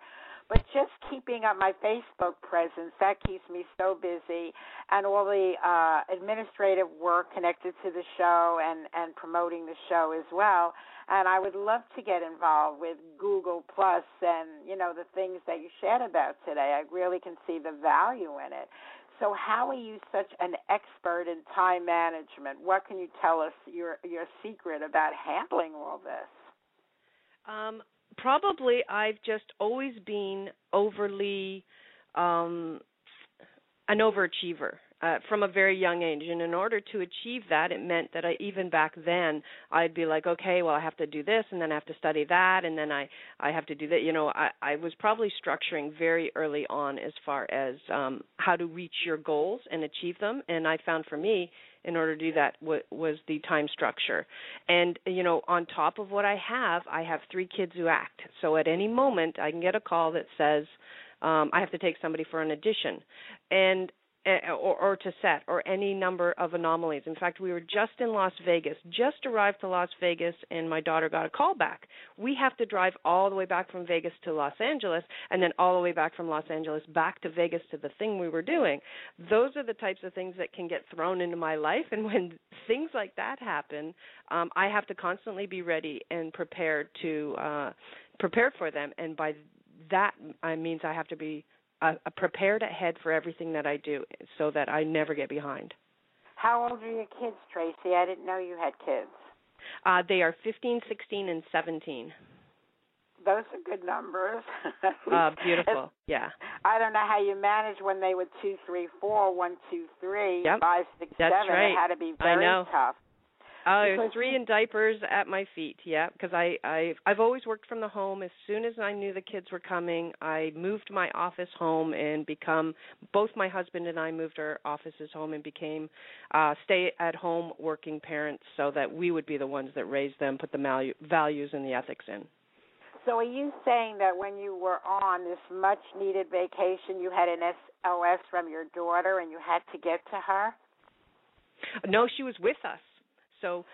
but just keeping up my Facebook presence that keeps me so busy, and all the uh, administrative work connected to the show and and promoting the show as well. And I would love to get involved with Google Plus and you know the things that you shared about today. I really can see the value in it. So, how are you such an expert in time management? What can you tell us your your secret about handling all this? Um, probably I've just always been overly um an overachiever uh, from a very young age. And in order to achieve that it meant that I even back then I'd be like okay well I have to do this and then I have to study that and then I I have to do that. You know I I was probably structuring very early on as far as um how to reach your goals and achieve them. And I found for me in order to do that w- was the time structure. And you know, on top of what I have, I have three kids who act. So at any moment, I can get a call that says um, I have to take somebody for an audition, and or, or to set or any number of anomalies. In fact, we were just in Las Vegas, just arrived to Las Vegas, and my daughter got a call back. We have to drive all the way back from Vegas to Los Angeles, and then all the way back from Los Angeles back to Vegas to the thing we were doing. Those are the types of things that can get thrown into my life, and when things like that happen, um, I have to constantly be ready and prepared to uh, prepare for them. And by that, I means I have to be uh, prepared ahead for everything that I do so that I never get behind. How old are your kids, Tracy? I didn't know you had kids. Uh, they are 15, 16, and 17. Those are good numbers. uh, beautiful. Yeah. I don't know how you managed when they were two, three, four, one, two, three, yep. five, six, That's seven. Right. It had to be very I know. tough. Oh, there's three in diapers at my feet. Yeah, because I I I've always worked from the home. As soon as I knew the kids were coming, I moved my office home and become both my husband and I moved our offices home and became uh stay at home working parents so that we would be the ones that raised them, put the value, values and the ethics in. So are you saying that when you were on this much needed vacation, you had an SOS from your daughter and you had to get to her? No, she was with us. So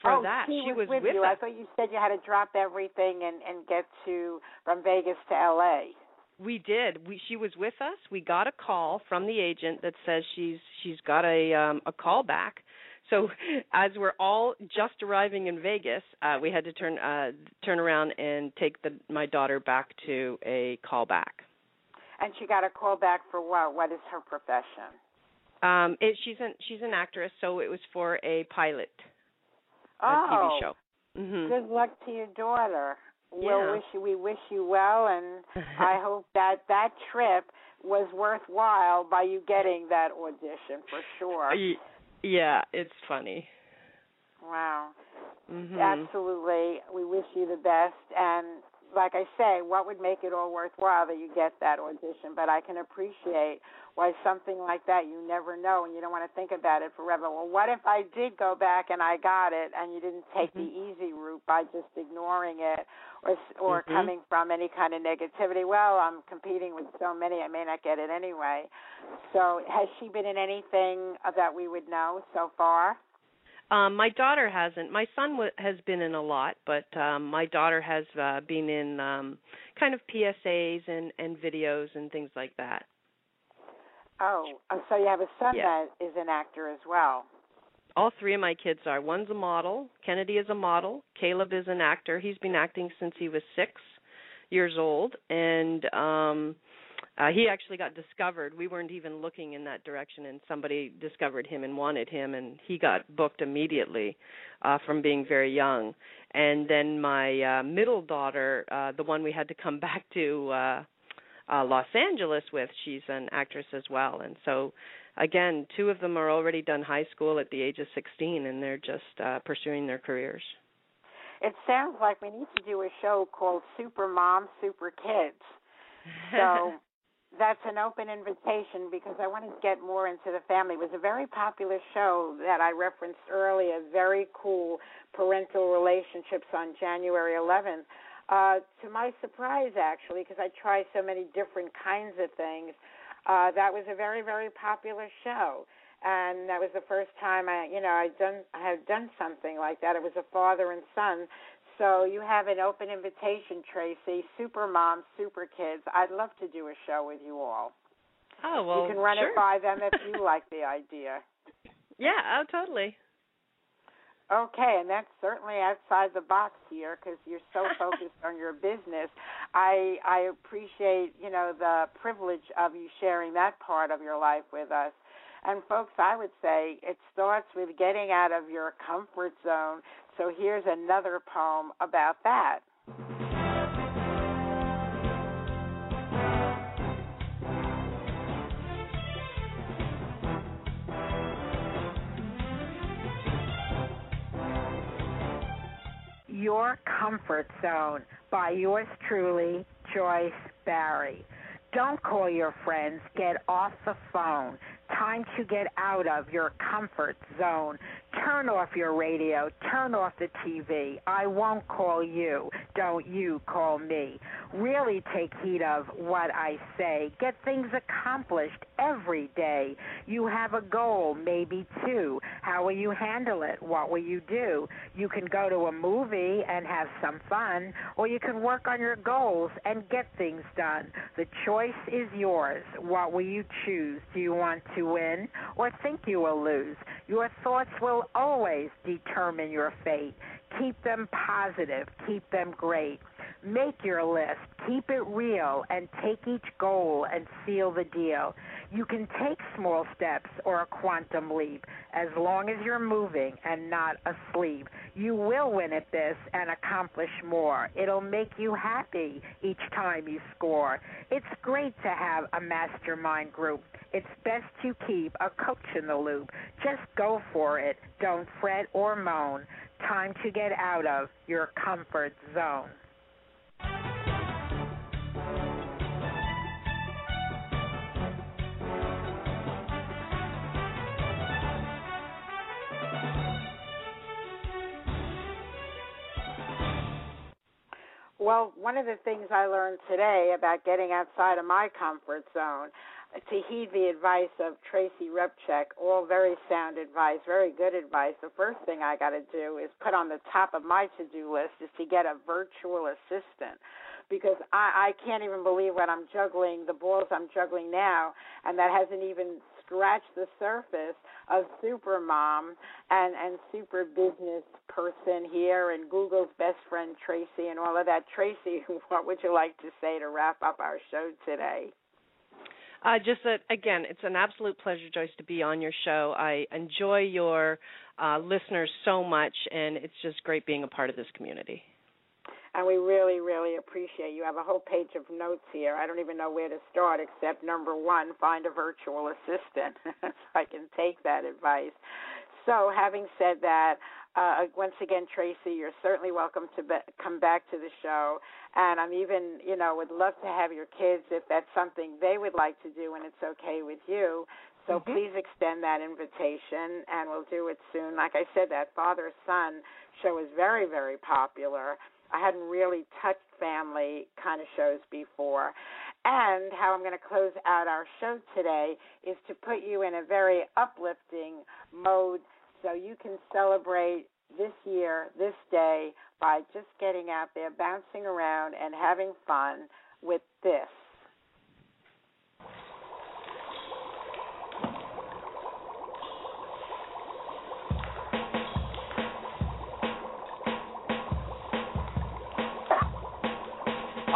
for oh, that, she, she was, was with you. us. I thought you said you had to drop everything and and get to from Vegas to L.A. We did. We she was with us. We got a call from the agent that says she's she's got a um a call back. So as we're all just arriving in Vegas, uh we had to turn uh turn around and take the my daughter back to a call back. And she got a call back for what? What is her profession? Um, it, she's an she's an actress, so it was for a pilot, oh, a TV show. Mm-hmm. Good luck to your daughter. Yeah. We'll wish you, we wish you well, and I hope that that trip was worthwhile by you getting that audition for sure. Yeah, it's funny. Wow. Mm-hmm. Absolutely. We wish you the best, and like I say, what would make it all worthwhile that you get that audition? But I can appreciate why something like that you never know and you don't want to think about it forever. Well, what if I did go back and I got it and you didn't take mm-hmm. the easy route by just ignoring it or or mm-hmm. coming from any kind of negativity? Well, I'm competing with so many, I may not get it anyway. So, has she been in anything that we would know so far? Um, my daughter hasn't. My son w- has been in a lot, but um, my daughter has uh, been in um, kind of PSAs and and videos and things like that. Oh, uh, so you have a son Yeah. that is an actor as well. All three of my kids are. One's a model. Kennedy is a model. Caleb is an actor. He's been acting since he was six years old, and um uh, he actually got discovered. We weren't even looking in that direction, and somebody discovered him and wanted him, and he got booked immediately uh, from being very young. And then my uh, middle daughter, uh, the one we had to come back to uh, uh, Los Angeles with, she's an actress as well. And so, again, two of them are already done high school at the age of 16, and they're just uh, pursuing their careers. It sounds like we need to do a show called Super Mom, Super Kids. So that's an open invitation because I want to get more into the family. It was a very popular show that I referenced earlier, very cool parental relationships on January 11th. Uh, to my surprise, actually, because I try so many different kinds of things, uh, that was a very, very popular show. And that was the first time I, you know, I done I had done something like that. It was a father and son so you have an open invitation, Tracy. Super moms, super kids. I'd love to do a show with you all. Oh well, you can run sure. it by them if you like the idea. Yeah, oh totally. Okay, and that's certainly outside the box here because you're so focused on your business. I I appreciate you know the privilege of you sharing that part of your life with us. And folks, I would say it starts with getting out of your comfort zone. So here's another poem about that. Your Comfort Zone by yours truly, Joyce Barrie. Don't call your friends. Get off the phone. Time to get out of your comfort zone. Turn off your radio. Turn off the TV. I won't call you. Don't you call me. Really take heed of what I say. Get things accomplished every day. You have a goal, maybe two. How will you handle it? What will you do? You can go to a movie and have some fun, or you can work on your goals and get things done. The choice is yours. What will you choose? Do you want to win or think you will lose? Your thoughts will always determine your fate. Keep them positive, keep them great. Make your list, keep it real, and take each goal and seal the deal. You can take small steps or a quantum leap as long as you're moving and not asleep. You will win at this and accomplish more. It'll make you happy each time you score. It's great to have a mastermind group. It's best to keep a coach in the loop. Just go for it. Don't fret or moan. Time to get out of your comfort zone. Well, one of the things I learned today about getting outside of my comfort zone, to heed the advice of Tracy Repchuk, all very sound advice, very good advice. The first thing I got to do is put on the top of my to-do list is to get a virtual assistant because I, I can't even believe what I'm juggling, the balls I'm juggling now, and that hasn't even scratched the surface of super mom and and super business person here and Google's best friend Tracy and all of that. Tracy, what would you like to say to wrap up our show today? Uh, just that again, it's an absolute pleasure, Joyce, to be on your show. I enjoy your uh, listeners so much, and it's just great being a part of this community. And we really, really appreciate you. have a whole page of notes here. I don't even know where to start except number one, find a virtual assistant. so I can take that advice. So, having said that, uh, once again, Tracy, you're certainly welcome to be- come back to the show. And I'm even, you know, would love to have your kids if that's something they would like to do and it's okay with you. So Mm-hmm. please extend that invitation, and we'll do it soon. Like I said, that father son show is very, very popular. I hadn't really touched family kind of shows before. And how I'm going to close out our show today is to put you in a very uplifting mode so you can celebrate this year, this day, by just getting out there, bouncing around, and having fun with this.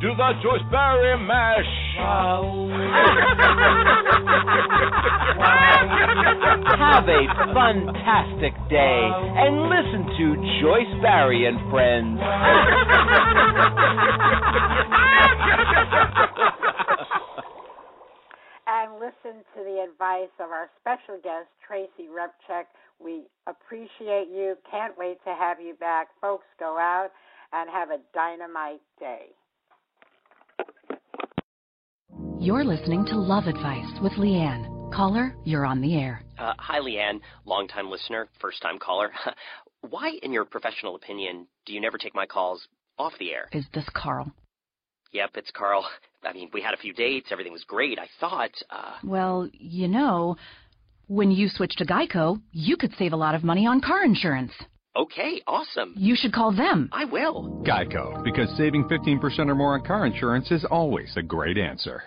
Do the Joyce Barrie Mash. Have a fantastic day and listen to Joyce Barrie and Friends. and listen to the advice of our special guest, Tracy Repchuk. We appreciate you. Can't wait to have you back. Folks, go out and have a dynamite day. You're listening to Love Advice with Leanne. Caller, you're on the air. Uh, hi, Leanne, longtime listener, first time caller. Why, in your professional opinion, do you never take my calls off the air? Is this Carl? Yep, it's Carl. I mean, we had a few dates, everything was great. I thought, uh. Well, you know, when you switch to Geico, you could save a lot of money on car insurance. Okay, awesome. You should call them. I will. Geico, because saving 15% or more on car insurance is always a great answer.